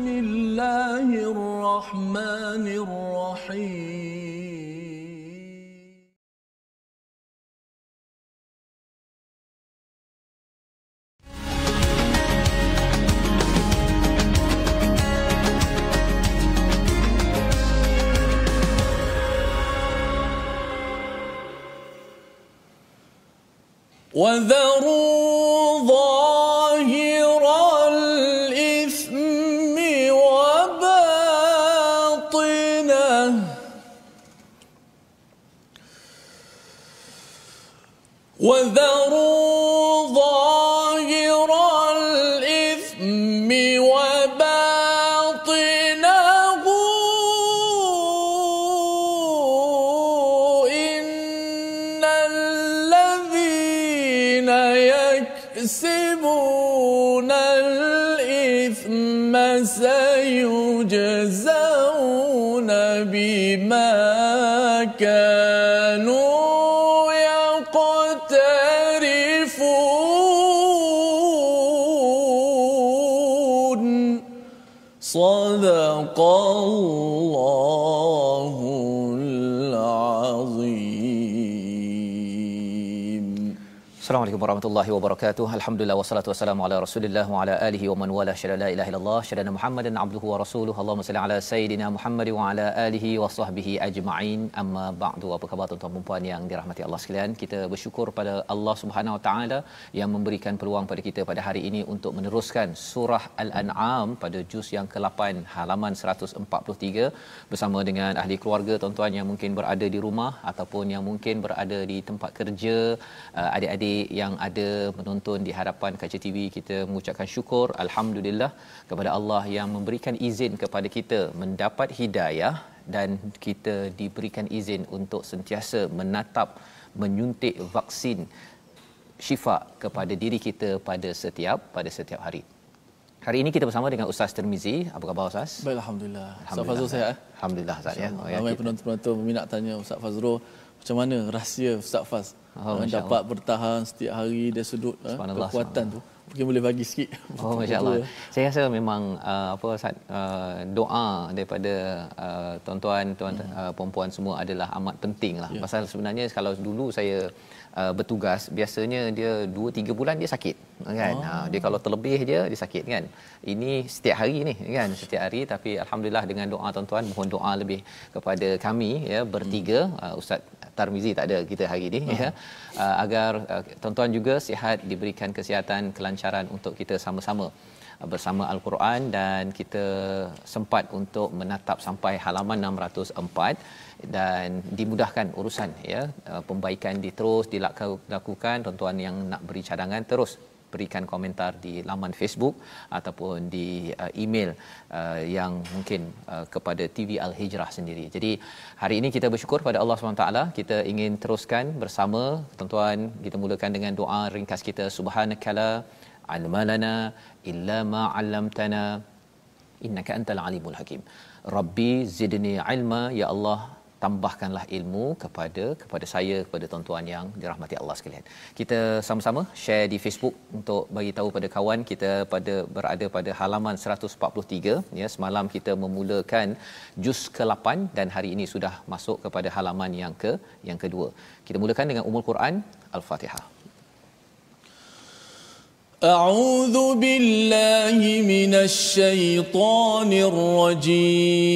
بسم الله الرحمن الرحيم. وذروا وذروا صدق الله Assalamualaikum warahmatullahi wabarakatuh. Alhamdulillah wassalatu wassalamu ala Rasulillah wa ala alihi wa man wala syada la ilaha illallah syada Muhammadan abduhu wa rasuluhu. Allahumma salli ala sayidina Muhammad wa ala alihi wa sahbihi ajma'in. Amma ba'du. Apa khabar tuan-tuan dan puan yang dirahmati Allah sekalian? Kita bersyukur pada Allah Subhanahu wa taala yang memberikan peluang pada kita pada hari ini untuk meneruskan surah Al-An'am pada juz yang ke-8 halaman 143 bersama dengan ahli keluarga tuan-tuan yang mungkin berada di rumah ataupun yang mungkin berada di tempat kerja uh, yang ada menonton di hadapan kaca TV kita mengucapkan syukur alhamdulillah kepada Allah yang memberikan izin kepada kita mendapat hidayah dan kita diberikan izin untuk sentiasa menatap menyuntik vaksin syifa kepada diri kita pada setiap pada setiap hari. Hari ini kita bersama dengan Ustaz Termizi. Apa khabar Ustaz? Baik, Alhamdulillah. Ustaz. Fazrul sihat? eh? Alhamdulillah Ustaz ya. Oh, ya. Ramai penonton-penonton minat tanya Ustaz Fazrul macam mana rahsia Ustaz Faz Oh, dapat bertahan setiap hari dari sudut eh, kekuatan tu. Mungkin boleh bagi sikit. Oh masya-Allah. Saya rasa memang uh, apa Ustaz uh, doa daripada uh, tuan-tuan tuan Hmm. uh, puan-puan semua adalah amat penting lah. Ya. Pasal sebenarnya kalau dulu saya uh, bertugas biasanya dia 2 3 bulan dia sakit kan. Oh. Uh, dia kalau terlebih dia dia sakit kan. Ini setiap hari ni kan setiap hari tapi alhamdulillah dengan doa tuan-tuan mohon doa lebih kepada kami ya bertiga uh, Ustaz Tarmizi tak ada kita hari ini ya. Uh, agar uh, tuan-tuan juga sihat diberikan kesihatan kelancaran untuk kita sama-sama uh, bersama al-Quran dan kita sempat untuk menatap sampai halaman 604 dan dimudahkan urusan ya. Uh, pembaikan diterus dilakukan tuan-tuan yang nak beri cadangan terus berikan komentar di laman Facebook ataupun di uh, email uh, yang mungkin uh, kepada TV Al Hijrah sendiri. Jadi hari ini kita bersyukur pada Allah SWT kita ingin teruskan bersama tuan-tuan kita mulakan dengan doa ringkas kita subhanakala almalana illa ma 'allamtana innaka antal alimul hakim. Rabbi zidni ilma ya Allah tambahkanlah ilmu kepada kepada saya kepada tuan-tuan yang dirahmati Allah sekalian. Kita sama-sama share di Facebook untuk bagi tahu pada kawan kita pada berada pada halaman 143 ya semalam kita memulakan juz ke-8 dan hari ini sudah masuk kepada halaman yang ke yang kedua. Kita mulakan dengan umul Quran Al-Fatihah. أعوذ بالله من الشيطان الرجيم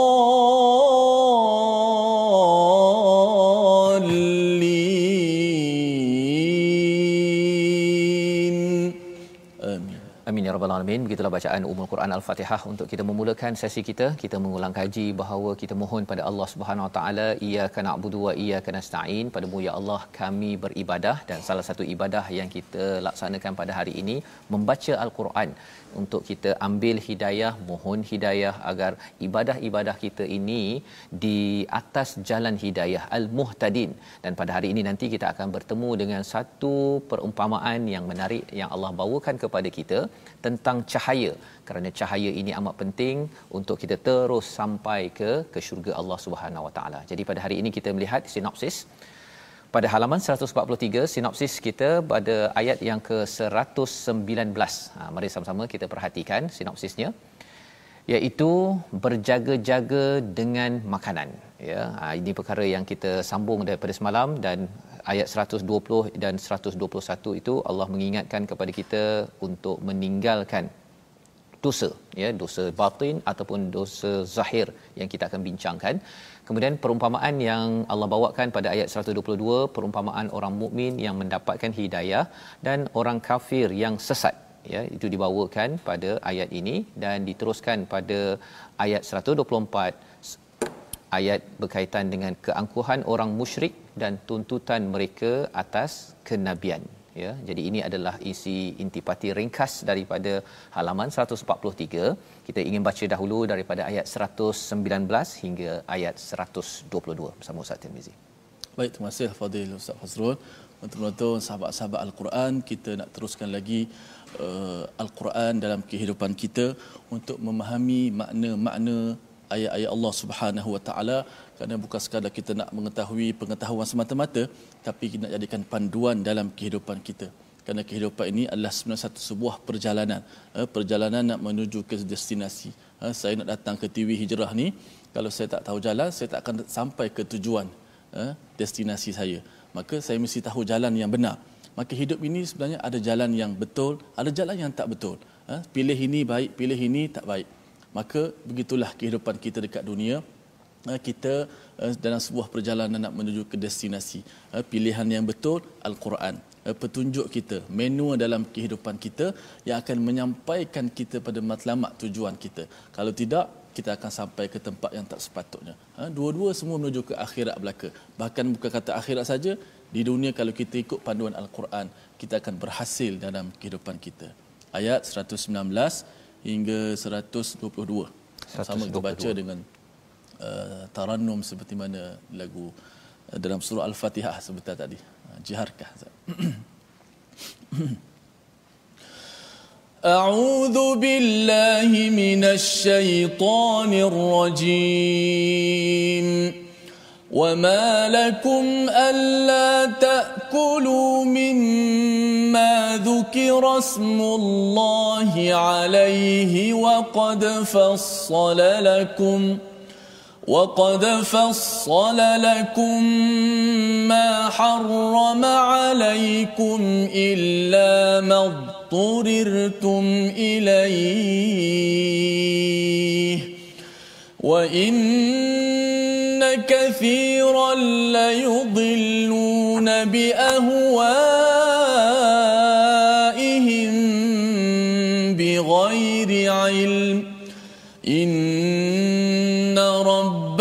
Rabbal alamin. Begitulah bacaan Ummul Quran Al-Fatihah untuk kita memulakan sesi kita. Kita mengulang kaji bahawa kita mohon pada Allah Subhanahu Wa Taala, iyyaka na'budu wa iyyaka nasta'in. Padamu ya Allah kami beribadah dan salah satu ibadah yang kita laksanakan pada hari ini membaca Al-Quran untuk kita ambil hidayah, mohon hidayah agar ibadah-ibadah kita ini di atas jalan hidayah al-muhtadin. Dan pada hari ini nanti kita akan bertemu dengan satu perumpamaan yang menarik yang Allah bawakan kepada kita tentang cahaya. Kerana cahaya ini amat penting untuk kita terus sampai ke ke syurga Allah Subhanahu Wa Taala. Jadi pada hari ini kita melihat sinopsis pada halaman 143 sinopsis kita pada ayat yang ke-119. Ha, mari sama-sama kita perhatikan sinopsisnya iaitu berjaga-jaga dengan makanan ya ha, ini perkara yang kita sambung daripada semalam dan ayat 120 dan 121 itu Allah mengingatkan kepada kita untuk meninggalkan dosa ya dosa batin ataupun dosa zahir yang kita akan bincangkan. Kemudian perumpamaan yang Allah bawakan pada ayat 122 perumpamaan orang mukmin yang mendapatkan hidayah dan orang kafir yang sesat ya itu dibawakan pada ayat ini dan diteruskan pada ayat 124 ayat berkaitan dengan keangkuhan orang musyrik dan tuntutan mereka atas kenabian ya. Jadi ini adalah isi intipati ringkas daripada halaman 143 kita ingin baca dahulu daripada ayat 119 hingga ayat 122 bersama Ustaz Tirmizi. Baik, terima kasih Fadil Ustaz Fazrul. Untuk sahabat-sahabat Al-Quran, kita nak teruskan lagi uh, Al-Quran dalam kehidupan kita untuk memahami makna-makna ayat-ayat Allah Subhanahu Wa Taala kerana bukan sekadar kita nak mengetahui pengetahuan semata-mata tapi kita nak jadikan panduan dalam kehidupan kita. Kerana kehidupan ini adalah sebenarnya satu sebuah perjalanan. Eh, perjalanan nak menuju ke destinasi. Eh, saya nak datang ke TV Hijrah ni kalau saya tak tahu jalan saya tak akan sampai ke tujuan eh, destinasi saya. Maka saya mesti tahu jalan yang benar. Maka hidup ini sebenarnya ada jalan yang betul ada jalan yang tak betul. Pilih ini baik pilih ini tak baik maka begitulah kehidupan kita dekat dunia. Eh, kita eh, dalam sebuah perjalanan nak menuju ke destinasi. Eh, pilihan yang betul al-Quran. Petunjuk kita menu dalam kehidupan kita yang akan menyampaikan kita pada matlamat tujuan kita. Kalau tidak kita akan sampai ke tempat yang tak sepatutnya. Dua-dua semua menuju ke akhirat belaka. Bahkan bukan kata akhirat saja di dunia kalau kita ikut panduan al-Quran kita akan berhasil dalam kehidupan kita. Ayat 119 hingga 122 sama kita baca dengan uh, tarannum seperti mana lagu uh, dalam surah Al-Fatihah sebentar tadi. Uh, jiharkah. أعوذ بالله من الشيطان الرجيم وما لكم ألا تأكلوا مما ذكر اسم الله عليه وقد فصل لكم ۖ وقد فصل لكم ما حرم عليكم إلا ما اضطررتم إليه. وإن كثيرا ليضلون بأهوائهم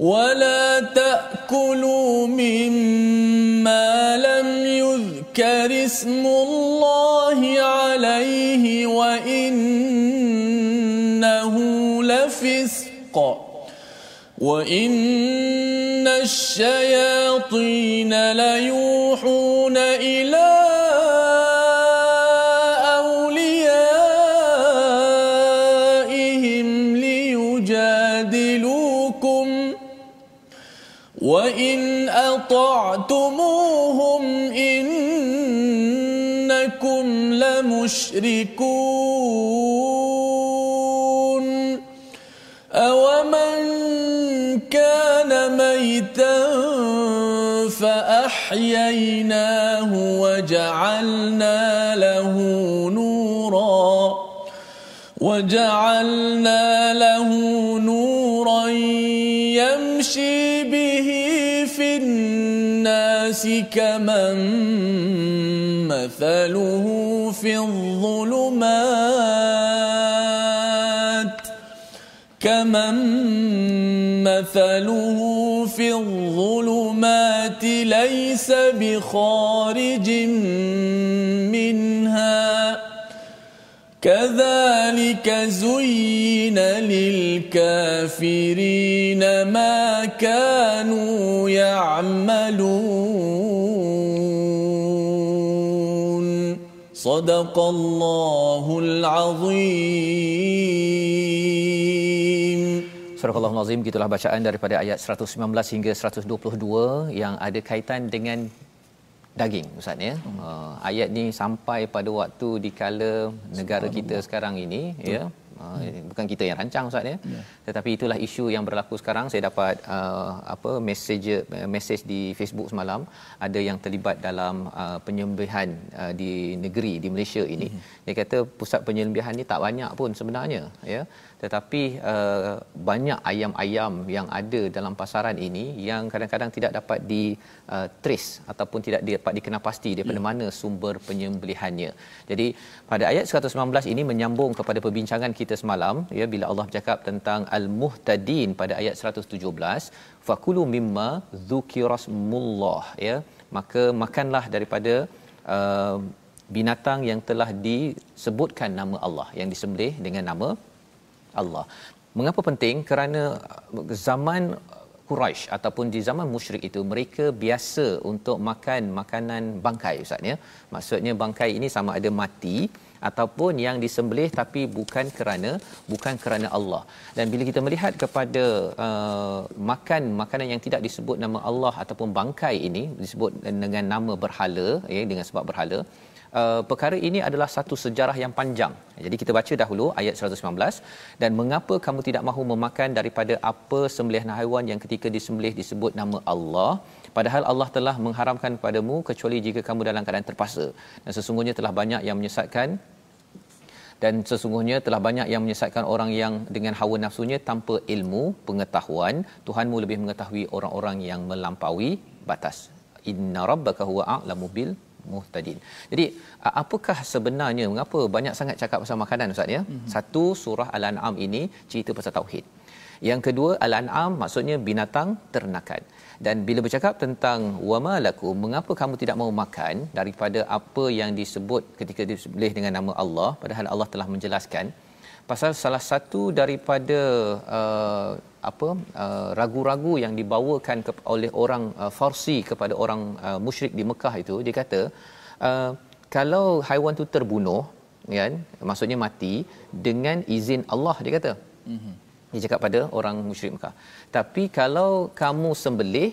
ولا تأكلوا مما لم يذكر اسم الله عليه وإنه لفسق وإن الشياطين ليوحون إلى لمشركون أومن كان ميتا فأحييناه وجعلنا له نورا وجعلنا له نورا يمشي به في الناس كمن مثله في الظلمات كمن مثله في الظلمات ليس بخارج منها كذلك زين للكافرين ما كانوا يعملون صدق الله العظيم Surah Al-Azim gitulah bacaan daripada ayat 119 hingga 122 yang ada kaitan dengan daging ustaz ya. Hmm. Uh, ayat ni sampai pada waktu di kala negara kita sekarang ini Betul. ya. Uh, bukan kita yang rancang ustaz ya. ya. Tetapi itulah isu yang berlaku sekarang. Saya dapat uh, apa message message di Facebook semalam ada yang terlibat dalam uh, penyembelihan uh, di negeri di Malaysia ini. Hmm. Dia kata pusat penyembelihan ni tak banyak pun sebenarnya ya tetapi uh, banyak ayam-ayam yang ada dalam pasaran ini yang kadang-kadang tidak dapat di uh, trace ataupun tidak dapat dikenal pasti daripada ya. mana sumber penyembelihannya. Jadi pada ayat 119 ini menyambung kepada perbincangan kita semalam ya bila Allah bercakap tentang al-muhtadin pada ayat 117 fakulu mimma dzukirasmullah ya maka makanlah daripada uh, binatang yang telah disebutkan nama Allah yang disembelih dengan nama Allah. Mengapa penting? Kerana uh, zaman Quraisy ataupun di zaman musyrik itu mereka biasa untuk makan makanan bangkai ustaz ya. Maksudnya bangkai ini sama ada mati ataupun yang disembelih tapi bukan kerana bukan kerana Allah. Dan bila kita melihat kepada uh, makan makanan yang tidak disebut nama Allah ataupun bangkai ini disebut dengan nama berhala ya dengan sebab berhala uh, perkara ini adalah satu sejarah yang panjang. Jadi kita baca dahulu ayat 119 dan mengapa kamu tidak mahu memakan daripada apa sembelihan haiwan yang ketika disembelih disebut nama Allah padahal Allah telah mengharamkan padamu kecuali jika kamu dalam keadaan terpaksa. Dan sesungguhnya telah banyak yang menyesatkan dan sesungguhnya telah banyak yang menyesatkan orang yang dengan hawa nafsunya tanpa ilmu pengetahuan Tuhanmu lebih mengetahui orang-orang yang melampaui batas inna rabbaka huwa a'lamu bil muhtadin. Jadi apakah sebenarnya mengapa banyak sangat cakap pasal makanan ustaz ya? Mm-hmm. Satu surah Al-An'am ini cerita pasal tauhid. Yang kedua Al-An'am maksudnya binatang ternakan. Dan bila bercakap tentang wama lakum mengapa kamu tidak mau makan daripada apa yang disebut ketika disebut dengan nama Allah padahal Allah telah menjelaskan pasal salah satu daripada uh, apa uh, ragu-ragu yang dibawakan ke, oleh orang uh, Farsi kepada orang uh, musyrik di Mekah itu dia kata uh, kalau haiwan tu terbunuh kan maksudnya mati dengan izin Allah dia kata. Mm-hmm. dia cakap pada orang musyrik Mekah. Tapi kalau kamu sembelih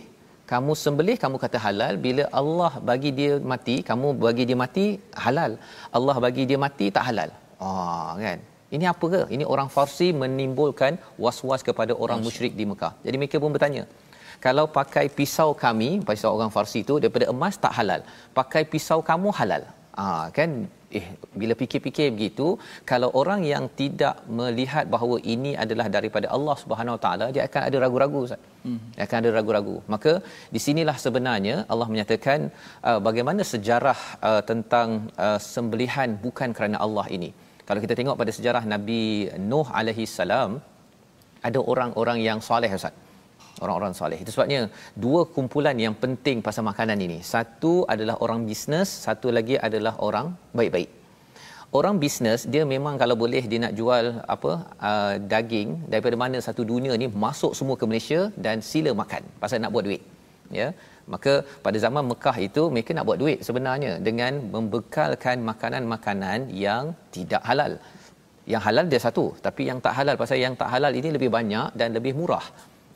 kamu sembelih kamu kata halal bila Allah bagi dia mati kamu bagi dia mati halal. Allah bagi dia mati tak halal. Ah oh, kan ini apa ke? Ini orang Farsi menimbulkan was-was kepada orang musyrik di Mekah. Jadi mereka pun bertanya, kalau pakai pisau kami, pisau orang Farsi itu daripada emas tak halal. Pakai pisau kamu halal. Ah kan eh bila fikir-fikir begitu kalau orang yang tidak melihat bahawa ini adalah daripada Allah Subhanahu Wa Taala dia akan ada ragu-ragu Ustaz. Hmm. Dia akan ada ragu-ragu. Maka di sinilah sebenarnya Allah menyatakan uh, bagaimana sejarah uh, tentang uh, sembelihan bukan kerana Allah ini. Kalau kita tengok pada sejarah Nabi Nuh alaihi salam ada orang-orang yang soleh Ustaz. Orang-orang soleh. Itu sebabnya dua kumpulan yang penting pasal makanan ini. Satu adalah orang bisnes, satu lagi adalah orang baik-baik. Orang bisnes dia memang kalau boleh dia nak jual apa uh, daging daripada mana satu dunia ni masuk semua ke Malaysia dan sila makan pasal nak buat duit. Ya maka pada zaman Mekah itu mereka nak buat duit sebenarnya dengan membekalkan makanan-makanan yang tidak halal yang halal dia satu tapi yang tak halal pasal yang tak halal ini lebih banyak dan lebih murah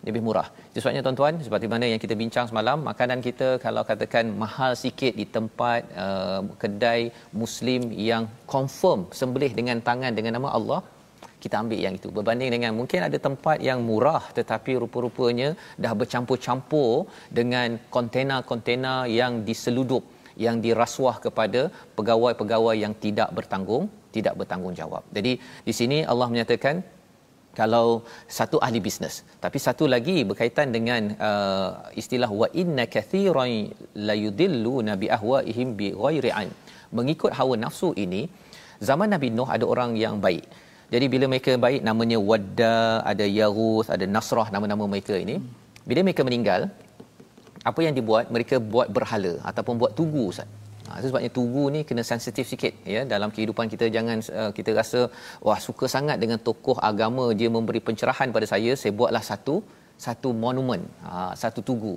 lebih murah. Itu sebabnya tuan-tuan seperti mana yang kita bincang semalam, makanan kita kalau katakan mahal sikit di tempat uh, kedai muslim yang confirm sembelih dengan tangan dengan nama Allah, kita ambil yang itu. Berbanding dengan mungkin ada tempat yang murah tetapi rupa-rupanya dah bercampur-campur dengan kontena-kontena yang diseludup yang dirasuah kepada pegawai-pegawai yang tidak bertanggung tidak bertanggungjawab. Jadi di sini Allah menyatakan kalau satu ahli bisnes tapi satu lagi berkaitan dengan uh, istilah wa inna kathiran la yudillu nabi ahwaihim bi ghairi an. Mengikut hawa nafsu ini zaman nabi nuh ada orang yang baik jadi bila mereka baik namanya wadda ada yaghus ada nasrah nama-nama mereka ini. Bila mereka meninggal apa yang dibuat? Mereka buat berhala ataupun buat tugu ustaz. Ha, sebabnya tugu ni kena sensitif sikit ya. Dalam kehidupan kita jangan uh, kita rasa wah suka sangat dengan tokoh agama. Dia memberi pencerahan pada saya. Saya buatlah satu satu monumen. Ha, satu tugu.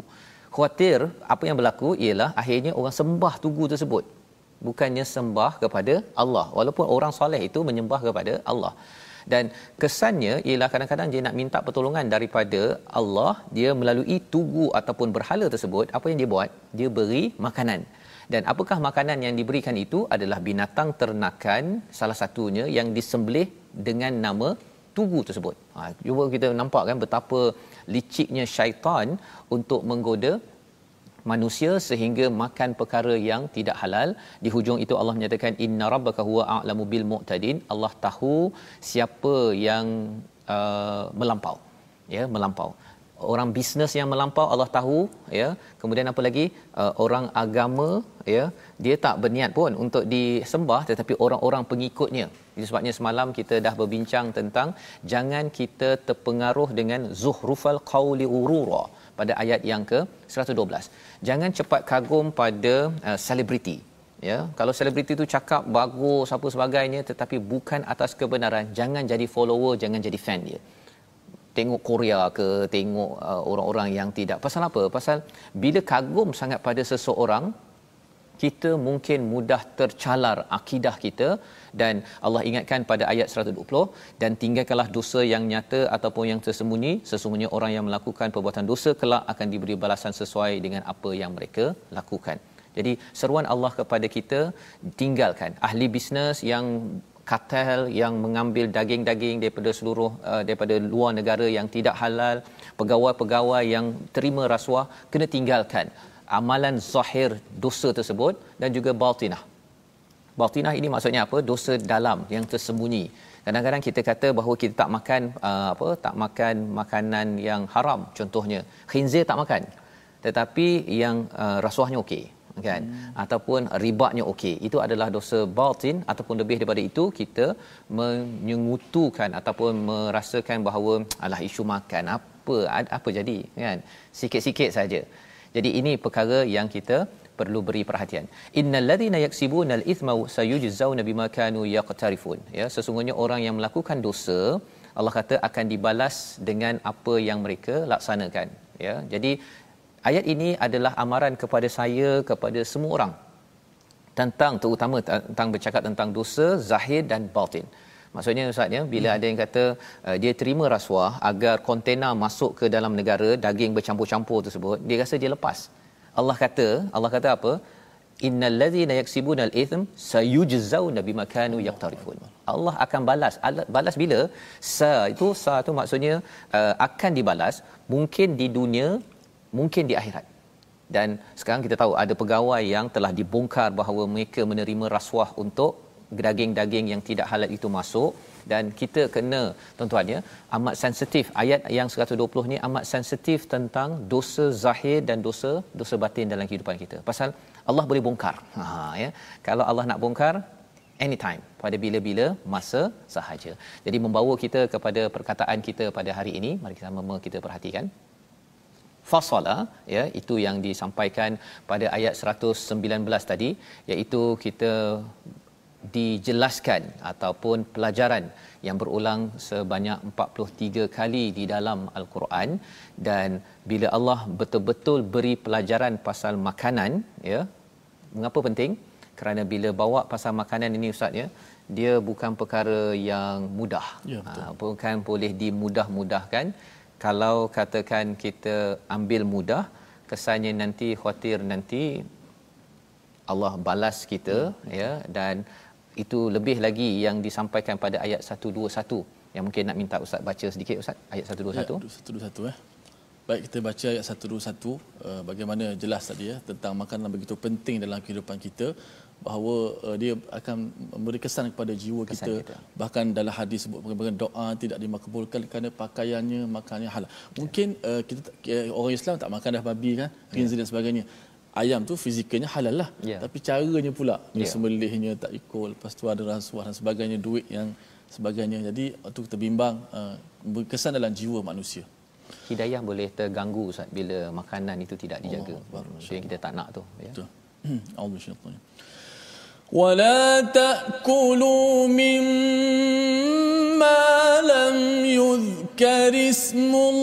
Khuatir apa yang berlaku ialah akhirnya orang sembah tugu tersebut bukannya sembah kepada Allah. Walaupun orang soleh itu menyembah kepada Allah. Dan kesannya ialah kadang-kadang dia nak minta pertolongan daripada Allah dia melalui tugu ataupun berhala tersebut apa yang dia buat? Dia beri makanan. Dan apakah makanan yang diberikan itu adalah binatang ternakan salah satunya yang disembelih dengan nama tugu tersebut. Ha, cuba kita nampak kan betapa liciknya syaitan untuk menggoda manusia sehingga makan perkara yang tidak halal. Di hujung itu Allah menyatakan inna rabbaka huwa a'lamu bil mu'tadin. Allah tahu siapa yang uh, melampau. Ya, melampau orang bisnes yang melampau Allah tahu ya kemudian apa lagi uh, orang agama ya dia tak berniat pun untuk disembah tetapi orang-orang pengikutnya itu sebabnya semalam kita dah berbincang tentang jangan kita terpengaruh dengan zuhrufal qauli urura pada ayat yang ke 112 jangan cepat kagum pada selebriti. Uh, ya kalau selebriti itu cakap bagus apa sebagainya tetapi bukan atas kebenaran jangan jadi follower jangan jadi fan dia. Tengok Korea ke tengok uh, orang-orang yang tidak. Pasal apa? Pasal bila kagum sangat pada seseorang kita mungkin mudah tercalar akidah kita dan Allah ingatkan pada ayat 120 dan tinggalkanlah dosa yang nyata ataupun yang tersembunyi. Sesungguhnya orang yang melakukan perbuatan dosa kelak akan diberi balasan sesuai dengan apa yang mereka lakukan. Jadi seruan Allah kepada kita tinggalkan ahli bisnes yang kartel yang mengambil daging-daging daripada seluruh uh, daripada luar negara yang tidak halal pegawai-pegawai yang terima rasuah kena tinggalkan amalan zahir dosa tersebut dan juga batinah batinah ini maksudnya apa? Dosa dalam yang tersembunyi. Kadang-kadang kita kata bahawa kita tak makan uh, apa tak makan makanan yang haram contohnya. Khinzir tak makan. Tetapi yang uh, rasuahnya okey kan? Hmm. ataupun ribanya okey. Itu adalah dosa batin. Ataupun lebih daripada itu kita menyengutukan ataupun merasakan bahawa alah isu makan apa? Apa jadi? kan? Sikit-sikit saja. Jadi ini perkara yang kita perlu beri perhatian. Innal ladzina yaksibunal ithma sayujzauna bima kanu yaqtarifun. Ya sesungguhnya orang yang melakukan dosa Allah kata akan dibalas dengan apa yang mereka laksanakan. Ya jadi ayat ini adalah amaran kepada saya kepada semua orang tentang terutama tentang bercakap tentang dosa zahir dan batin. Maksudnya ustaz ya bila hmm. ada yang kata uh, dia terima rasuah agar kontena masuk ke dalam negara daging bercampur-campur tersebut dia rasa dia lepas Allah kata Allah kata apa? Innal ladzina yaksibunal ithm sayujzauna bima kanu yaqtarifun. Allah akan balas. Balas bila? Sa itu sa itu maksudnya uh, akan dibalas mungkin di dunia mungkin di akhirat. Dan sekarang kita tahu ada pegawai yang telah dibongkar bahawa mereka menerima rasuah untuk daging-daging yang tidak halal itu masuk dan kita kena tuan-tuan ya amat sensitif. Ayat yang 120 ni amat sensitif tentang dosa zahir dan dosa dosa batin dalam kehidupan kita. Pasal Allah boleh bongkar. Ha ya. Kalau Allah nak bongkar anytime pada bila-bila masa sahaja. Jadi membawa kita kepada perkataan kita pada hari ini mari kita sama kita perhatikan. Fasala ya itu yang disampaikan pada ayat 119 tadi iaitu kita dijelaskan ataupun pelajaran yang berulang sebanyak 43 kali di dalam al-Quran. Dan bila Allah betul-betul beri pelajaran pasal makanan ya mengapa penting? Kerana bila bawa pasal makanan ini ustaz ya dia bukan perkara yang mudah. Ya, ha, bukan boleh dimudah-mudahkan. Kalau katakan kita ambil mudah kesannya nanti khawatir nanti Allah balas kita hmm. ya dan itu lebih lagi yang disampaikan pada ayat 121 yang mungkin nak minta ustaz baca sedikit ustaz? Ayat 121 ya, 121 eh. Baik kita baca ayat 121 uh, bagaimana jelas tadi ya tentang makanan begitu penting dalam kehidupan kita bahawa uh, dia akan memberi kesan kepada jiwa kesan kita. kita. Bahkan dalam hadis sebut bagaimana doa tidak dimakbulkan kerana pakaiannya makannya halal. Mungkin uh, kita uh, orang Islam tak makan dah babi kan ya. dan sebagainya ayam tu fizikanya halal lah yeah. tapi caranya pula yeah. sembelihnya tak ikut lepas tu ada rasuah dan sebagainya duit yang sebagainya jadi tu kita bimbang uh, berkesan dalam jiwa manusia hidayah boleh terganggu Ustaz bila makanan itu tidak dijaga oh, itu yang kita tak nak tu ya Allah syaitan ولا تأكلوا مما لم يذكر اسم الله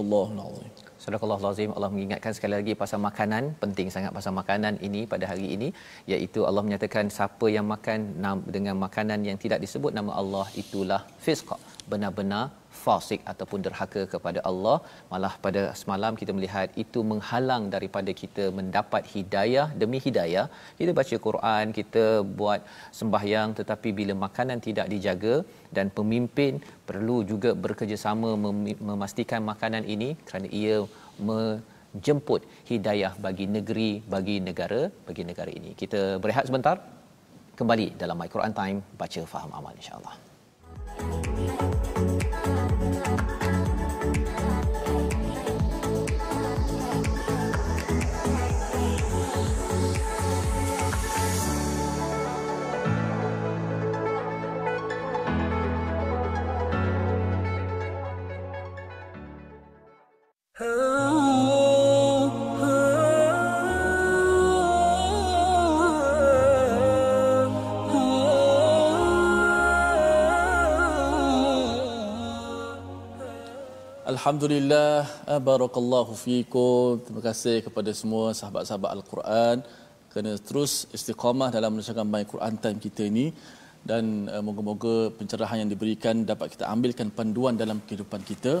Sadaqallahul azim. Sadaqallahul azim. Allah mengingatkan sekali lagi pasal makanan, penting sangat pasal makanan ini pada hari ini, iaitu Allah menyatakan siapa yang makan dengan makanan yang tidak disebut nama Allah itulah fisq, benar-benar fasik ataupun derhaka kepada Allah. Malah pada semalam kita melihat itu menghalang daripada kita mendapat hidayah demi hidayah. Kita baca Quran kita buat sembahyang tetapi bila makanan tidak dijaga dan pemimpin perlu juga bekerjasama memastikan makanan ini kerana ia menjemput hidayah bagi negeri bagi negara bagi negara ini. Kita berehat sebentar. Kembali dalam My Quran Time baca faham amal insya-Allah Alhamdulillah, ah, barakallahu fiikum. Terima kasih kepada semua sahabat-sahabat Al-Quran kerana terus istiqamah dalam menunjukkan My Quran Time kita ini dan uh, moga-moga pencerahan yang diberikan dapat kita ambilkan panduan dalam kehidupan kita.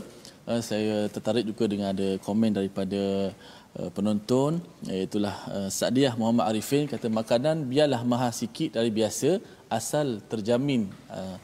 Uh, saya tertarik juga dengan ada komen daripada uh, penonton iaitu uh, Sadiah Muhammad Arifin kata makanan biarlah maha sikit dari biasa asal terjamin uh,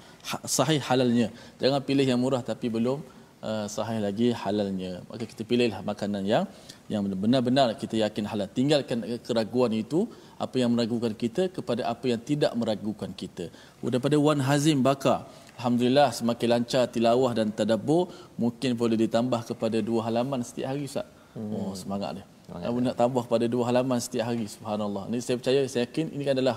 sahih halalnya. Jangan pilih yang murah tapi belum uh, sahih lagi halalnya maka kita pilihlah makanan yang yang benar-benar kita yakin halal tinggalkan keraguan itu apa yang meragukan kita kepada apa yang tidak meragukan kita daripada Wan Hazim Bakar Alhamdulillah semakin lancar tilawah dan tadabbur mungkin boleh ditambah kepada dua halaman setiap hari Ustaz. Hmm. Oh semangat dia. Semangat nak tambah pada dua halaman setiap hari subhanallah. Ini saya percaya saya yakin ini adalah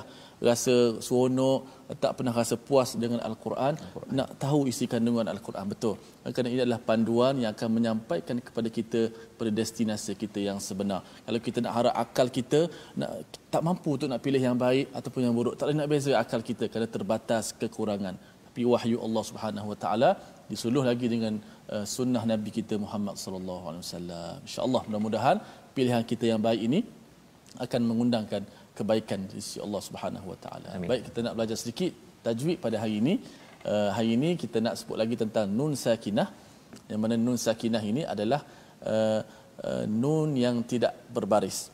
rasa seronok tak pernah rasa puas dengan al-Quran. Al-Quran. nak tahu isi kandungan al-Quran betul. Kerana ini adalah panduan yang akan menyampaikan kepada kita pada destinasi kita yang sebenar. Kalau kita nak harap akal kita nak tak mampu untuk nak pilih yang baik ataupun yang buruk tak boleh nak beza akal kita kerana terbatas kekurangan. Tapi wahyu Allah Subhanahu wa taala disuluh lagi dengan uh, sunnah nabi kita Muhammad sallallahu alaihi wasallam. Insyaallah mudah-mudahan pilihan kita yang baik ini akan mengundangkan kebaikan di sisi Allah Subhanahu Wa Taala. Baik kita nak belajar sedikit tajwid pada hari ini. Uh, hari ini kita nak sebut lagi tentang nun sakinah. Yang mana nun sakinah ini adalah uh, uh, nun yang tidak berbaris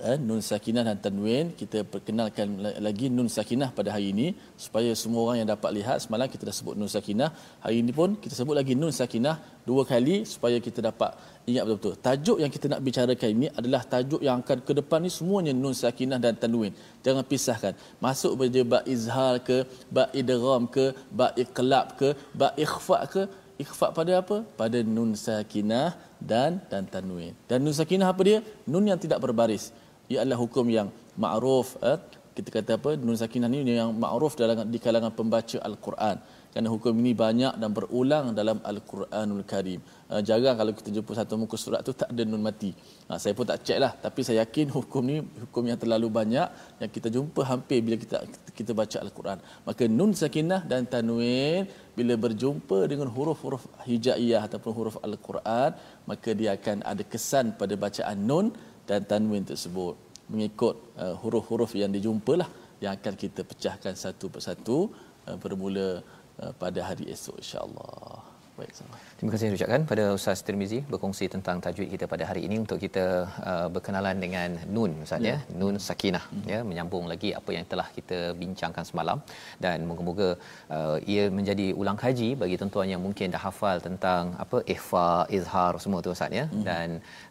eh, nun sakinah dan tanwin kita perkenalkan lagi nun sakinah pada hari ini supaya semua orang yang dapat lihat semalam kita dah sebut nun sakinah. Hari ini pun kita sebut lagi nun sakinah dua kali supaya kita dapat ingat betul-betul. Tajuk yang kita nak bicarakan ini adalah tajuk yang akan ke depan ni semuanya nun sakinah dan tanwin. Jangan pisahkan. Masuk pada ba izhar ke ba idgham ke ba iqlab ke ba ikhfa ke ikhfa pada apa? Pada nun sakinah dan dan tanwin. Dan nun sakinah apa dia? Nun yang tidak berbaris ia adalah hukum yang ma'ruf eh, kita kata apa nun sakinah ni yang ma'ruf dalam di kalangan pembaca al-Quran. Kerana hukum ini banyak dan berulang dalam al-Quranul Karim. Uh, jarang kalau kita jumpa satu muka surat tu tak ada nun mati. Uh, saya pun tak cek lah tapi saya yakin hukum ni hukum yang terlalu banyak yang kita jumpa hampir bila kita kita baca al-Quran. Maka nun sakinah dan tanwin bila berjumpa dengan huruf-huruf hijaiyah ataupun huruf al-Quran maka dia akan ada kesan pada bacaan nun dan tanwin tersebut mengikut uh, huruf-huruf yang dijumpalah yang akan kita pecahkan satu persatu uh, bermula uh, pada hari esok insya-Allah. Baik. Terima kasih ucapkan pada Ustaz Tirmizi berkongsi tentang tajwid kita pada hari ini untuk kita uh, berkenalan dengan nun Ustaz ya. ya. Nun sakinah hmm. ya menyambung lagi apa yang telah kita bincangkan semalam dan moga-moga uh, ia menjadi ulang kaji bagi tuan-tuan yang mungkin dah hafal tentang apa ihfa, izhar semua tu Ustaz ya. Hmm. Dan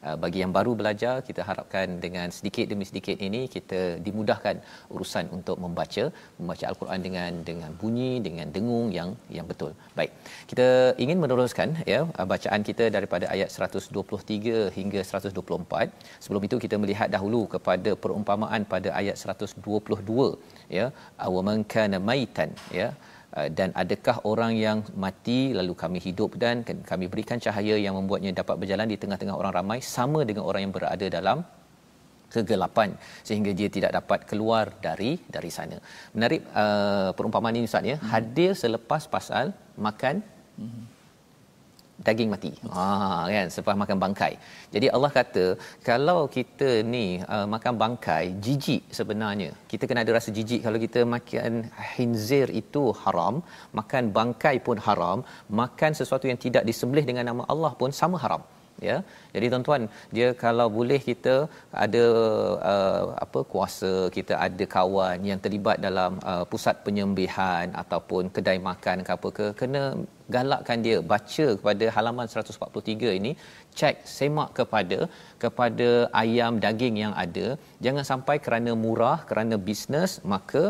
uh, bagi yang baru belajar kita harapkan dengan sedikit demi sedikit ini kita dimudahkan urusan untuk membaca membaca al-Quran dengan dengan bunyi dengan dengung yang yang betul. Baik. Kita ingin ingin meneruskan ya bacaan kita daripada ayat 123 hingga 124. Sebelum itu kita melihat dahulu kepada perumpamaan pada ayat 122 ya awaman kana maitan ya uh, dan adakah orang yang mati lalu kami hidup dan kami berikan cahaya yang membuatnya dapat berjalan di tengah-tengah orang ramai sama dengan orang yang berada dalam kegelapan sehingga dia tidak dapat keluar dari dari sana. Menarik uh, perumpamaan ini Ustaz ya. Hmm. Hadir selepas pasal makan hmm daging mati. Ha kan selepas makan bangkai. Jadi Allah kata kalau kita ni uh, makan bangkai jijik sebenarnya. Kita kena ada rasa jijik kalau kita makan hinzir itu haram, makan bangkai pun haram, makan sesuatu yang tidak disembelih dengan nama Allah pun sama haram ya. Jadi tuan-tuan dia kalau boleh kita ada uh, apa kuasa kita ada kawan yang terlibat dalam uh, pusat penyembihan ataupun kedai makan ke apa ke kena galakkan dia baca kepada halaman 143 ini cek semak kepada kepada ayam daging yang ada. Jangan sampai kerana murah kerana bisnes maka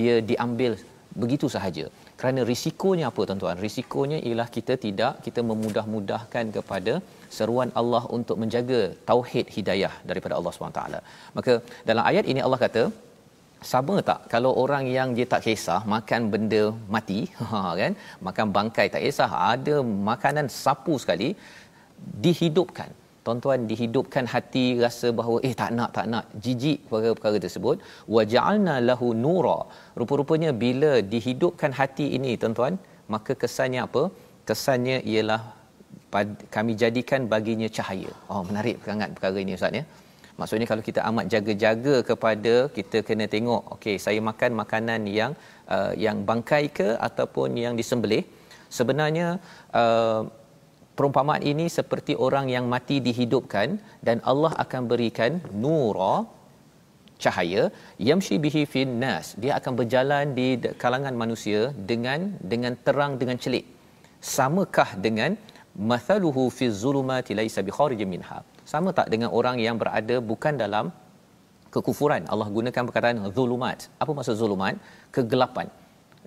dia diambil begitu sahaja kerana risikonya apa tuan-tuan risikonya ialah kita tidak kita memudah-mudahkan kepada seruan Allah untuk menjaga tauhid hidayah daripada Allah SWT. Maka dalam ayat ini Allah kata, sama tak kalau orang yang dia tak kisah makan benda mati, ha, kan? makan bangkai tak kisah, ada makanan sapu sekali, dihidupkan. Tuan-tuan dihidupkan hati rasa bahawa eh tak nak tak nak. Jijik perkara-perkara tersebut. Waja'alna lahu nura. Rupa-rupanya bila dihidupkan hati ini tuan-tuan maka kesannya apa? Kesannya ialah kami jadikan baginya cahaya. Oh menarik sangat perkara ini ustaz ya. Maksudnya kalau kita amat jaga-jaga kepada kita kena tengok okey saya makan makanan yang uh, yang bangkai ke ataupun yang disembelih? Sebenarnya uh, perumpamaan ini seperti orang yang mati dihidupkan dan Allah akan berikan nura cahaya yamshi bihi fin nas. Dia akan berjalan di kalangan manusia dengan dengan terang dengan celik. Samakah dengan mathaluhu fi zulumati laysa bi minha? Sama tak dengan orang yang berada bukan dalam kekufuran? Allah gunakan perkataan zulumat. Apa maksud zulumat? Kegelapan.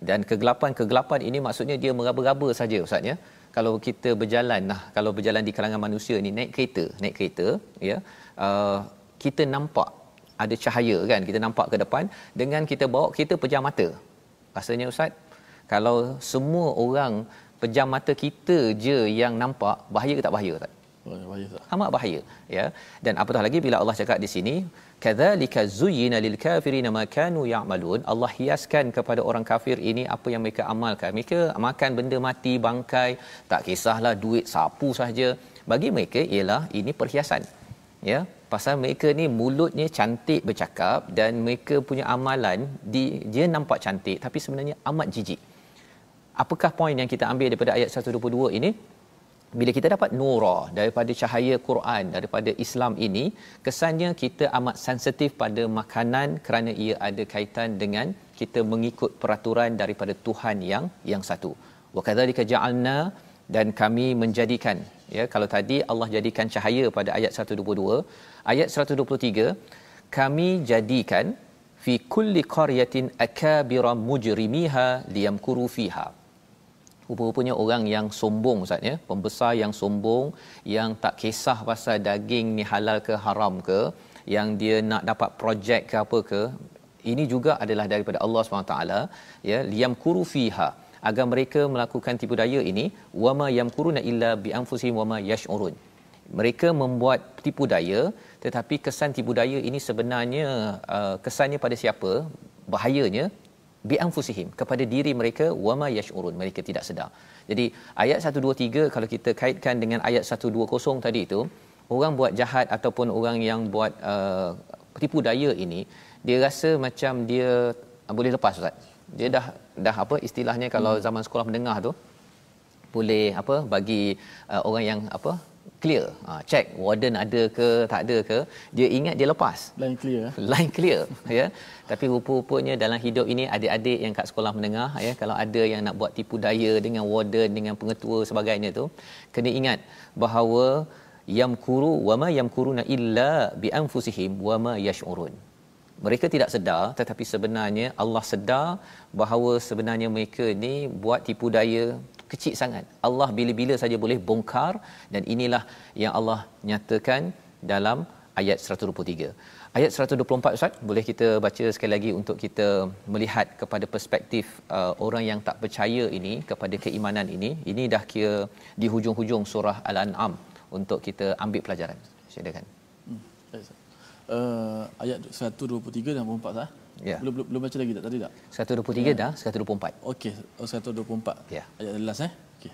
Dan kegelapan-kegelapan ini maksudnya dia meraba-raba saja ustaz ya kalau kita berjalan nah kalau berjalan di kalangan manusia ni naik kereta naik kereta ya uh, kita nampak ada cahaya kan kita nampak ke depan dengan kita bawa kita pejam mata. Rasanya ustaz kalau semua orang pejam mata kita je yang nampak bahaya ke tak bahaya tak bahaya tak amat bahaya ya. Dan apatah lagi bila Allah cakap di sini kadzalika zuyyina lil kafirin ma kanu ya'malun. Allah hiaskan kepada orang kafir ini apa yang mereka amalkan? Mereka makan benda mati bangkai tak kisahlah duit sapu saja bagi mereka ialah ini perhiasan ya. Pasal mereka ni mulutnya cantik bercakap dan mereka punya amalan di dia nampak cantik tapi sebenarnya amat jijik. Apakah poin yang kita ambil daripada ayat 122 ini bila kita dapat nura daripada cahaya Quran daripada Islam ini kesannya kita amat sensitif pada makanan kerana ia ada kaitan dengan kita mengikut peraturan daripada Tuhan yang yang satu. Wa kadzalika ja'alna dan kami menjadikan ya kalau tadi Allah jadikan cahaya pada ayat 122 ayat 123 kami jadikan fi kulli qaryatin akabira mujrimiha liyamkuru fiha rupa-rupanya orang yang sombong ustaz ya. Pembesar yang sombong yang tak kisah pasal daging ni halal ke haram ke yang dia nak dapat projek ke apa ke ini juga adalah daripada Allah SWT ya. Liyam kuru fiha. Agar mereka melakukan tipu daya ini wama yamkuruna illa bi anfusihim wama yash'urun. Mereka membuat tipu daya tetapi kesan tipu daya ini sebenarnya uh, kesannya pada siapa? Bahayanya bi anfusihim kepada diri mereka wama yash'urun mereka tidak sedar jadi ayat 123 kalau kita kaitkan dengan ayat 120 tadi itu orang buat jahat ataupun orang yang buat uh, tipu daya ini dia rasa macam dia uh, boleh lepas ustaz dia dah dah apa istilahnya kalau hmm. zaman sekolah menengah tu boleh apa bagi uh, orang yang apa clear. Ha, check warden ada ke tak ada ke. Dia ingat dia lepas. Line clear eh? line clear ya. Tapi rupa-rupanya dalam hidup ini adik-adik yang kat sekolah menengah ya kalau ada yang nak buat tipu daya dengan warden dengan pengetua sebagainya tu kena ingat bahawa yamkuru wama yamkuruna illa bi anfusihim wama yash'urun. Mereka tidak sedar tetapi sebenarnya Allah sedar bahawa sebenarnya mereka ni buat tipu daya kecil sangat. Allah bila-bila saja boleh bongkar dan inilah yang Allah nyatakan dalam ayat 123. Ayat 124 Ustaz, boleh kita baca sekali lagi untuk kita melihat kepada perspektif uh, orang yang tak percaya ini kepada keimanan ini. Ini dah kira di hujung-hujung surah Al-An'am untuk kita ambil pelajaran. Silakan. Hmm. Uh, ayat 123 dan 24 sah. Ya. Belum, belum belum baca lagi tak tadi tak? 123 ya. dah, 124. Okey, oh, 124. Ya. Ayat last eh. Okey.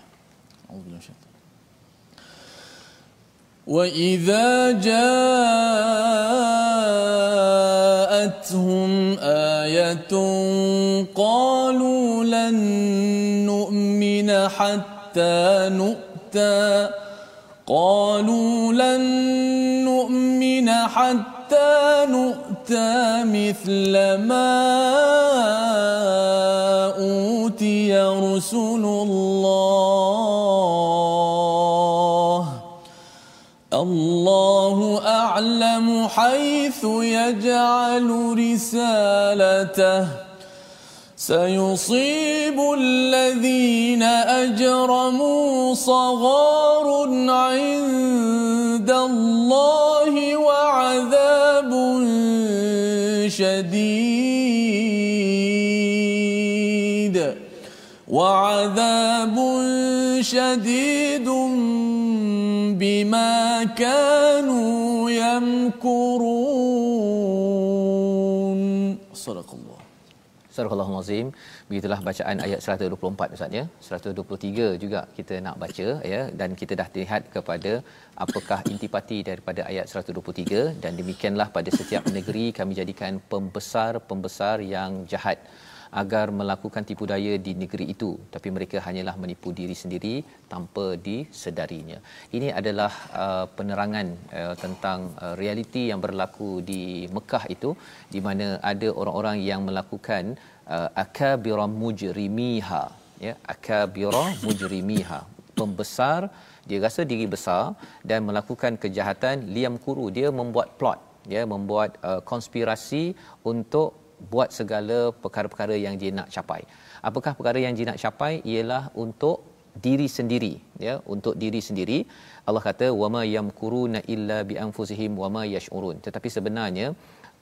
Alhamdulillah syaitan. وإذا جاءتهم آية قالوا لن نؤمن حتى نؤتى قالوا لن نؤمن حتى نؤتى أوتى مثل ما أوتي رسل الله. الله أعلم حيث يجعل رسالته. سيصيب الذين أجرموا صغار عند شديد وعذاب شديد بما كانوا Surah Al-Azim. Begitulah bacaan ayat 124 Ustaz ya. 123 juga kita nak baca ya dan kita dah lihat kepada apakah intipati daripada ayat 123 dan demikianlah pada setiap negeri kami jadikan pembesar-pembesar yang jahat agar melakukan tipu daya di negeri itu. Tapi mereka hanyalah menipu diri sendiri tanpa disedarinya. Ini adalah uh, penerangan uh, tentang uh, realiti yang berlaku di Mekah itu di mana ada orang-orang yang melakukan uh, akabira mujrimiha ya akabira mujrimiha. Pembesar dia rasa diri besar dan melakukan kejahatan liam kuru. Dia membuat plot ya membuat uh, konspirasi untuk buat segala perkara-perkara yang dia nak capai. Apakah perkara yang dia nak capai? Ialah untuk diri sendiri ya untuk diri sendiri. Allah kata wama yamkuruna illa bi anfusihim wama yash'urun. Tetapi sebenarnya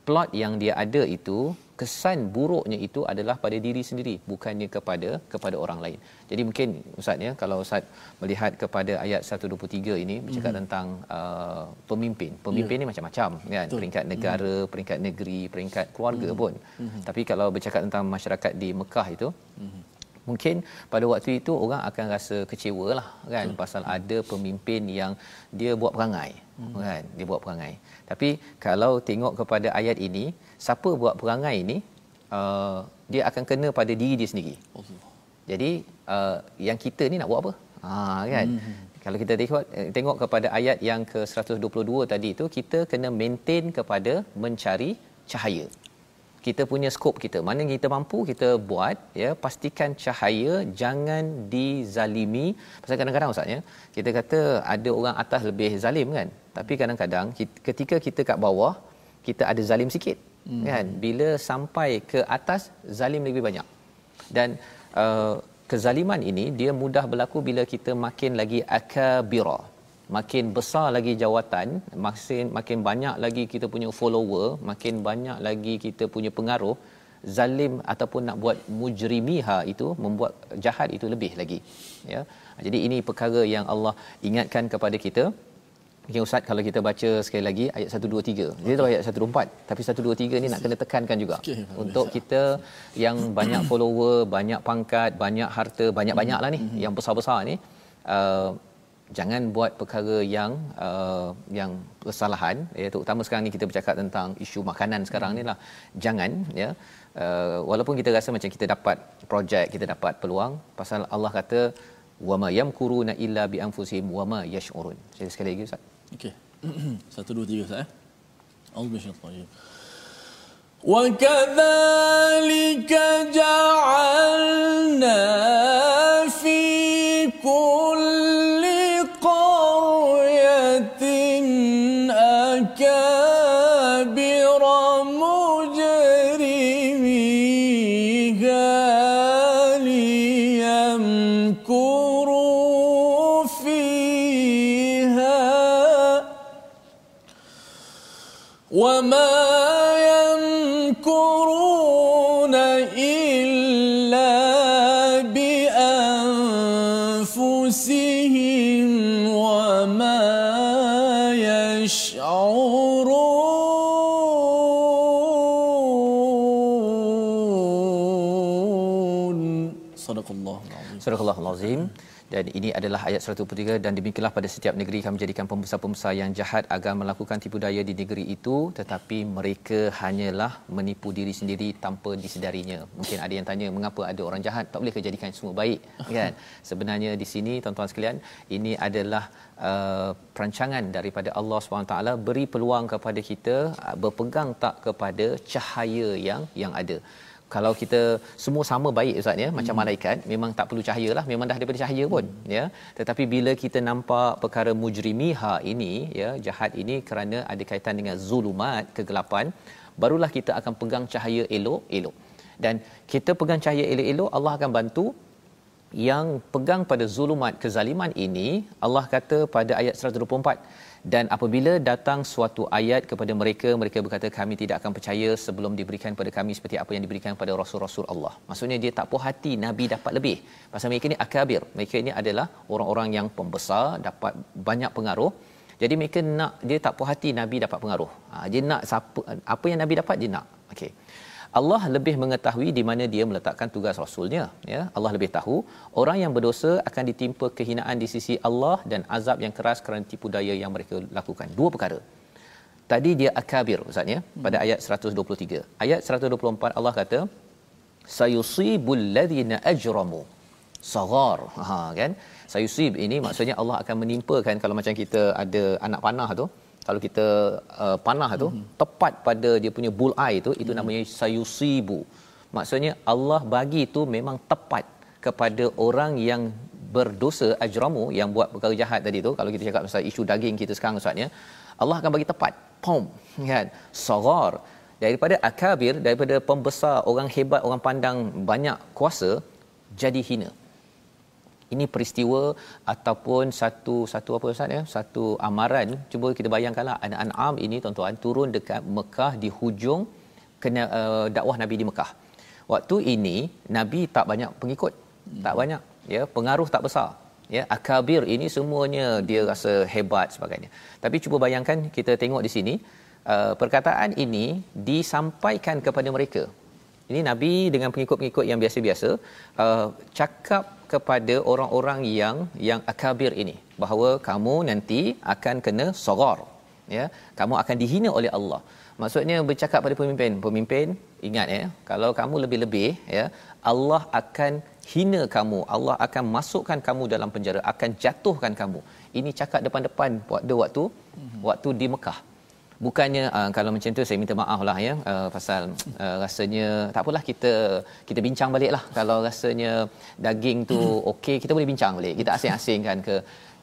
plot yang dia ada itu kesan buruknya itu adalah pada diri sendiri bukannya kepada kepada orang lain. Jadi mungkin ustaz ya kalau ustaz melihat kepada ayat 123 ini bercakap mm-hmm. tentang uh, pemimpin. Pemimpin yeah. ni macam-macam kan Betul. peringkat negara, mm-hmm. peringkat negeri, peringkat keluarga mm-hmm. pun. Mm-hmm. Tapi kalau bercakap tentang masyarakat di Mekah itu mm-hmm mungkin pada waktu itu orang akan rasa kecewa lah kan Betul. pasal ada pemimpin yang dia buat perangai hmm. kan dia buat perangai tapi kalau tengok kepada ayat ini siapa buat perangai ini uh, dia akan kena pada diri dia sendiri Allah. jadi uh, yang kita ni nak buat apa ha kan hmm. kalau kita tengok eh, tengok kepada ayat yang ke 122 tadi tu kita kena maintain kepada mencari cahaya kita punya skop kita. Mana yang kita mampu kita buat ya. Pastikan cahaya jangan dizalimi. Pasal kadang-kadang ustaz ya kita kata ada orang atas lebih zalim kan. Tapi kadang-kadang ketika kita kat bawah kita ada zalim sikit hmm. kan. Bila sampai ke atas zalim lebih banyak. Dan uh, kezaliman ini dia mudah berlaku bila kita makin lagi akabira makin besar lagi jawatan makin makin banyak lagi kita punya follower makin banyak lagi kita punya pengaruh zalim ataupun nak buat mujrimiha itu membuat jahat itu lebih lagi ya jadi ini perkara yang Allah ingatkan kepada kita Okay, Ustaz kalau kita baca sekali lagi ayat 123. Dia tahu ayat 124 tapi 123 ni nak kena tekankan juga. Okay, untuk kita yang banyak follower, banyak pangkat, banyak harta, banyak-banyaklah ni mm-hmm. yang besar-besar ni uh, jangan buat perkara yang uh, yang kesalahan ya terutama sekarang ni kita bercakap tentang isu makanan sekarang ni lah jangan ya uh, walaupun kita rasa macam kita dapat projek kita dapat peluang pasal Allah kata wama yamkuruna illa bi anfusihim wama yash'urun saya sekali lagi ustaz okey satu dua tiga ustaz eh Allahu وكذلك جعلنا في أنفسهم وما يشعرون. صدق الله العظيم. صدق الله العظيم. Dan ini adalah ayat 123 dan demikianlah pada setiap negeri kami menjadikan pembesar-pembesar yang jahat agar melakukan tipu daya di negeri itu tetapi mereka hanyalah menipu diri sendiri tanpa disedarinya. Mungkin ada yang tanya mengapa ada orang jahat? Tak boleh kejadikan semua baik? Kan? Sebenarnya di sini tuan-tuan sekalian ini adalah uh, perancangan daripada Allah SWT beri peluang kepada kita uh, berpegang tak kepada cahaya yang yang ada kalau kita semua sama baik ustaz ya macam hmm. malaikat memang tak perlu cahaya lah memang dah daripada cahaya pun hmm. ya tetapi bila kita nampak perkara mujrimiha ini ya jahat ini kerana ada kaitan dengan zulumat kegelapan barulah kita akan pegang cahaya elok-elok dan kita pegang cahaya elok-elok Allah akan bantu yang pegang pada zulumat kezaliman ini Allah kata pada ayat 124 dan apabila datang suatu ayat kepada mereka mereka berkata kami tidak akan percaya sebelum diberikan kepada kami seperti apa yang diberikan kepada rasul-rasul Allah. Maksudnya dia tak puas hati nabi dapat lebih. Pasal mereka ni akabir. Mereka ini adalah orang-orang yang pembesar dapat banyak pengaruh. Jadi mereka nak dia tak puas hati nabi dapat pengaruh. Ha, dia nak siapa, apa yang nabi dapat dia nak. Okey Allah lebih mengetahui di mana dia meletakkan tugas rasulnya ya. Allah lebih tahu orang yang berdosa akan ditimpa kehinaan di sisi Allah dan azab yang keras kerana tipu daya yang mereka lakukan. Dua perkara. Tadi dia akabir ustaz ya pada ayat 123 ayat 124 Allah kata sayusibul ladzina ajramu. Saghar ha kan? Sayusib ini maksudnya Allah akan menimpakan kalau macam kita ada anak panah tu kalau kita uh, panah tu mm-hmm. tepat pada dia punya bull eye tu itu mm-hmm. namanya sayusibu. Maksudnya Allah bagi tu memang tepat kepada orang yang berdosa ajramu yang buat perkara jahat tadi tu. Kalau kita cakap pasal isu daging kita sekarang ustaznya Allah akan bagi tepat. Pom kan? Sagar daripada akabir daripada pembesar orang hebat orang pandang banyak kuasa jadi hina ini peristiwa ataupun satu satu apa ustaz ya? Satu amaran. Cuba kita bayangkanlah an'am ini tuan-tuan turun dekat Mekah di hujung kena uh, dakwah Nabi di Mekah. Waktu ini Nabi tak banyak pengikut. Tak banyak ya? Pengaruh tak besar ya? Akabir ini semuanya dia rasa hebat sebagainya. Tapi cuba bayangkan kita tengok di sini uh, perkataan ini disampaikan kepada mereka. Ini nabi dengan pengikut-pengikut yang biasa-biasa uh, cakap kepada orang-orang yang yang akabir ini. Bahawa kamu nanti akan kena soror ya. Kamu akan dihina oleh Allah. Maksudnya bercakap pada pemimpin pemimpin ingat ya kalau kamu lebih-lebih ya Allah akan hina kamu. Allah akan masukkan kamu dalam penjara akan jatuhkan kamu. Ini cakap depan-depan pada waktu waktu di Mekah bukannya uh, kalau macam tu saya minta maaf lah ya. Uh, pasal uh, rasanya tak apalah kita kita bincang balik lah. Kalau rasanya daging tu okey kita boleh bincang balik. Kita asing-asingkan ke.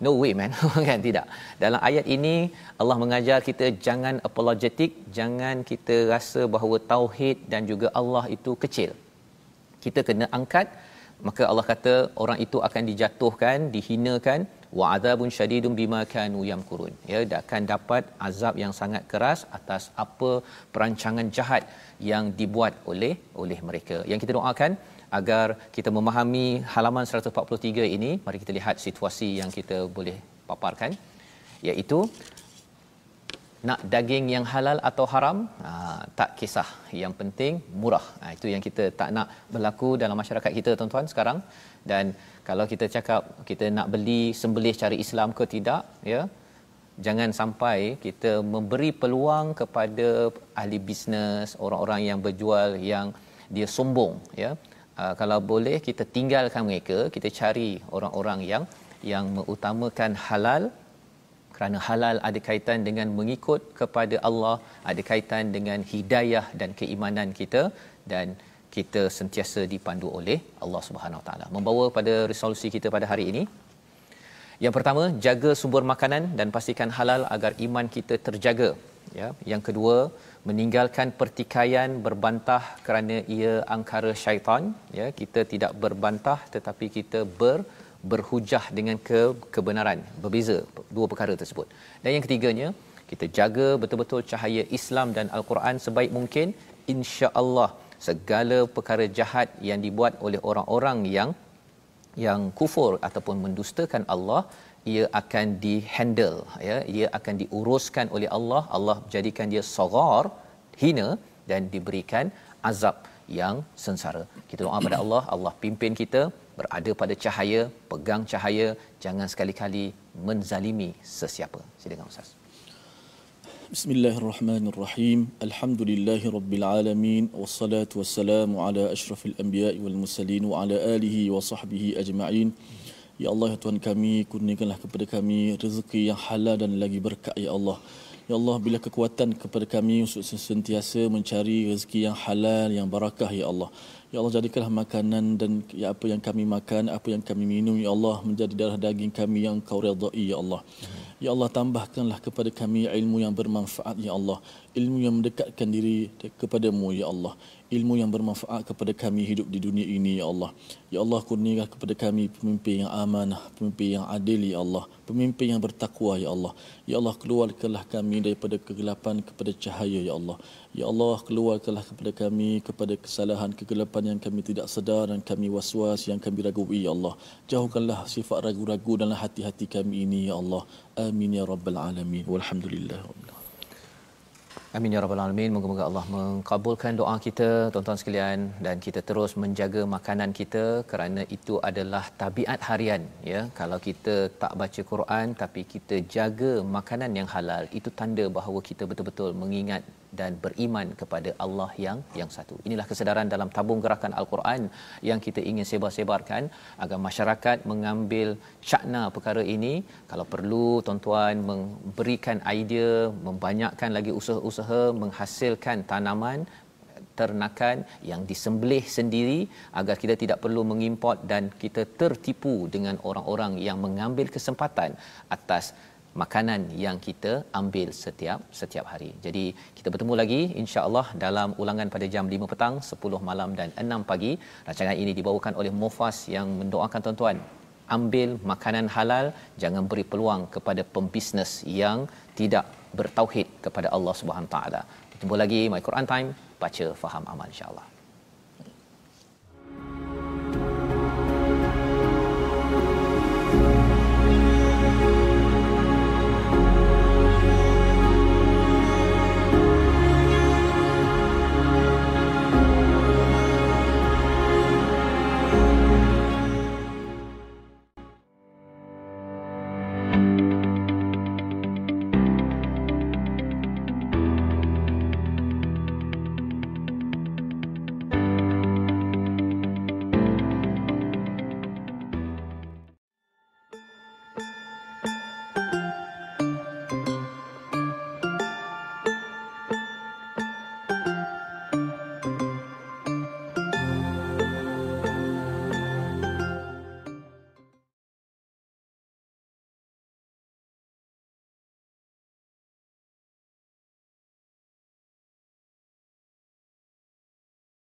No way man. Kan? Tidak. Dalam ayat ini Allah mengajar kita jangan apologetik jangan kita rasa bahawa tauhid dan juga Allah itu kecil. Kita kena angkat. Maka Allah kata orang itu akan dijatuhkan dihinakan wa adzabun syadidun bima kanu yamkurun. Ya akan dapat azab yang sangat keras atas apa perancangan jahat yang dibuat oleh oleh mereka. Yang kita doakan agar kita memahami halaman 143 ini mari kita lihat situasi yang kita boleh paparkan. Iaitu nak daging yang halal atau haram? Ha, tak kisah. Yang penting murah. Ha, itu yang kita tak nak berlaku dalam masyarakat kita tuan-tuan sekarang. Dan kalau kita cakap kita nak beli sembelih cara Islam ke tidak ya jangan sampai kita memberi peluang kepada ahli bisnes orang-orang yang berjual yang dia sombong ya. Uh, kalau boleh kita tinggalkan mereka kita cari orang-orang yang yang mengutamakan halal kerana halal ada kaitan dengan mengikut kepada Allah ada kaitan dengan hidayah dan keimanan kita dan kita sentiasa dipandu oleh Allah Subhanahu Taala. Membawa pada resolusi kita pada hari ini yang pertama jaga sumber makanan dan pastikan halal agar iman kita terjaga. Ya yang kedua meninggalkan pertikaian berbantah kerana ia angkara syaitan. Ya kita tidak berbantah tetapi kita ber berhujah dengan ke, kebenaran berbeza dua perkara tersebut. Dan yang ketiganya kita jaga betul-betul cahaya Islam dan Al-Quran sebaik mungkin insya-Allah segala perkara jahat yang dibuat oleh orang-orang yang yang kufur ataupun mendustakan Allah ia akan dihandle ya. Ia akan diuruskan oleh Allah. Allah jadikan dia sagar hina dan diberikan azab yang sengsara. Kita doa pada Allah. Allah pimpin kita berada pada cahaya pegang cahaya. Jangan sekali-kali menzalimi sesiapa. Silakan ustaz Bismillahirrahmanirrahim. Alhamdulillahi rabbil alamin wassalatu wassalamu ala asyrafil anbiya'i wal mursalin wa ala alihi wa sahbihi ajma'in. Ya Allah ya Tuhan kami kurniakanlah kepada kami rezeki yang halal dan lagi berkat ya Allah. Ya Allah bila kekuatan kepada kami untuk sentiasa mencari rezeki yang halal yang barakah ya Allah. Ya Allah jadikanlah makanan dan ya apa yang kami makan, apa yang kami minum ya Allah menjadi darah daging kami yang kau redai ya Allah. Ya Allah tambahkanlah kepada kami ilmu yang bermanfaat ya Allah. Ilmu yang mendekatkan diri kepadamu ya Allah ilmu yang bermanfaat kepada kami hidup di dunia ini ya Allah. Ya Allah kurniakan kepada kami pemimpin yang amanah, pemimpin yang adil ya Allah, pemimpin yang bertakwa ya Allah. Ya Allah keluarkanlah kami daripada kegelapan kepada cahaya ya Allah. Ya Allah keluarkanlah kepada kami kepada kesalahan kegelapan yang kami tidak sedar dan kami waswas yang kami ragu ya Allah. Jauhkanlah sifat ragu-ragu dalam hati-hati kami ini ya Allah. Amin ya rabbal alamin. Walhamdulillah. Amin ya rabbal alamin. Moga-moga Allah mengabulkan doa kita tuan-tuan sekalian dan kita terus menjaga makanan kita kerana itu adalah tabiat harian ya. Kalau kita tak baca Quran tapi kita jaga makanan yang halal itu tanda bahawa kita betul-betul mengingat dan beriman kepada Allah yang yang satu. Inilah kesedaran dalam tabung gerakan Al-Quran yang kita ingin sebar-sebarkan agar masyarakat mengambil syakna perkara ini. Kalau perlu tuan-tuan memberikan idea, membanyakkan lagi usaha-usaha menghasilkan tanaman ternakan yang disembelih sendiri agar kita tidak perlu mengimport dan kita tertipu dengan orang-orang yang mengambil kesempatan atas makanan yang kita ambil setiap setiap hari. Jadi kita bertemu lagi insya-Allah dalam ulangan pada jam 5 petang, 10 malam dan 6 pagi. Rancangan ini dibawakan oleh Mufas yang mendoakan tuan-tuan ambil makanan halal, jangan beri peluang kepada pembisnes yang tidak bertauhid kepada Allah Subhanahu taala. Bertemu lagi My Quran Time, baca faham amal insya-Allah.